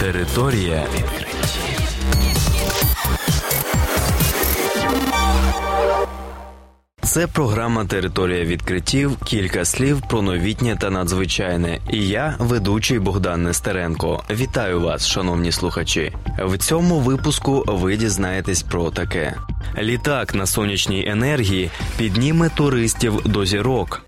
Територія відкриттів. Це програма Територія відкриттів. Кілька слів про новітнє та надзвичайне. І я, ведучий Богдан Нестеренко. Вітаю вас, шановні слухачі. В цьому випуску ви дізнаєтесь про таке: літак на сонячній енергії підніме туристів до зірок.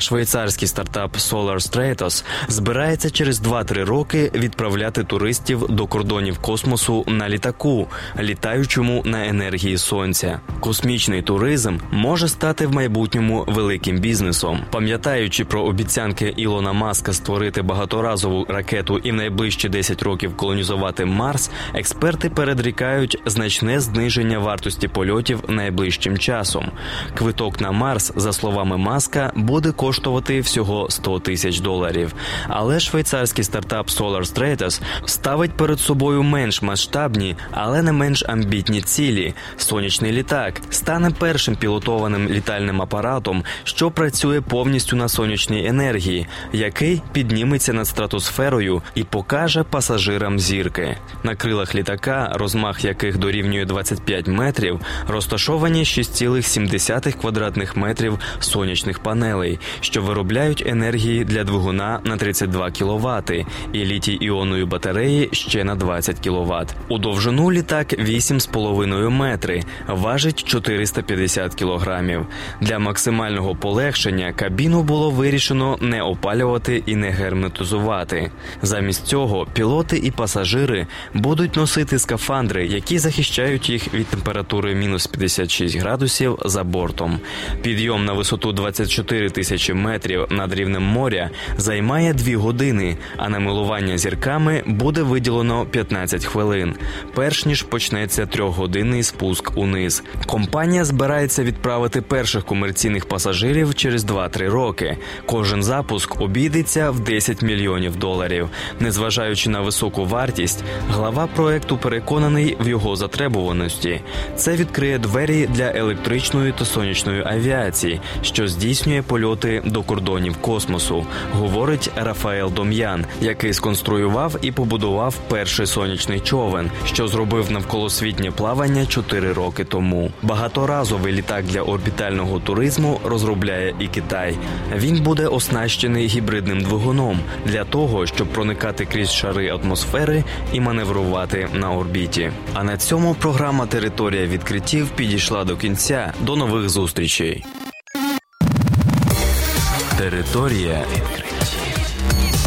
Швейцарський стартап Solar Stratos збирається через 2-3 роки відправляти туристів до кордонів космосу на літаку, літаючому на енергії сонця. Космічний туризм може стати в майбутньому великим бізнесом. Пам'ятаючи про обіцянки Ілона Маска створити багаторазову ракету і в найближчі 10 років колонізувати Марс, експерти передрікають значне зниження вартості польотів найближчим часом. Квиток на Марс, за словами Маска, буде коштувати коштувати всього 100 тисяч доларів. Але швейцарський стартап Solar Stratus ставить перед собою менш масштабні, але не менш амбітні цілі. Сонячний літак стане першим пілотованим літальним апаратом, що працює повністю на сонячній енергії, який підніметься над стратосферою і покаже пасажирам зірки. На крилах літака, розмах яких дорівнює 25 метрів, розташовані 6,7 квадратних метрів сонячних панелей, що виробляють енергії для двигуна на 32 кВт і літій іонної батареї ще на 20 кВт. У довжину літак 8,5 метри, важить 450 кг. Для максимального полегшення кабіну було вирішено не опалювати і не герметизувати. Замість цього пілоти і пасажири будуть носити скафандри, які захищають їх від температури мінус 56 градусів за бортом. Підйом на висоту 24 тисячі метрів над рівнем моря займає 2 години, а на милування зірками буде виділено 15 хвилин, перш ніж почнеться трьохгодинний спуск униз. Компанія збирається відправити перших комерційних пасажирів через 2-3 роки. Кожен запуск обійдеться в 10 мільйонів доларів. Незважаючи на високу вартість, глава проекту переконаний в його затребуваності. Це відкриє двері для електричної та сонячної авіації, що здійснює польоти до кордонів космосу, говорить Рафаел Дом'ян, який сконструював і побудував перший сонячний човен, що зробив навколосвітнє плавання 4 роки тому. Багаторазовий літак для орбітального туризму розробляє і Китай. Він буде оснащений гібридним двигуном для того, щоб проникати крізь шари атмосфери і маневрувати на орбіті. А на цьому програма Територія відкриттів підійшла до кінця. До нових зустрічей. Територія відкриттів.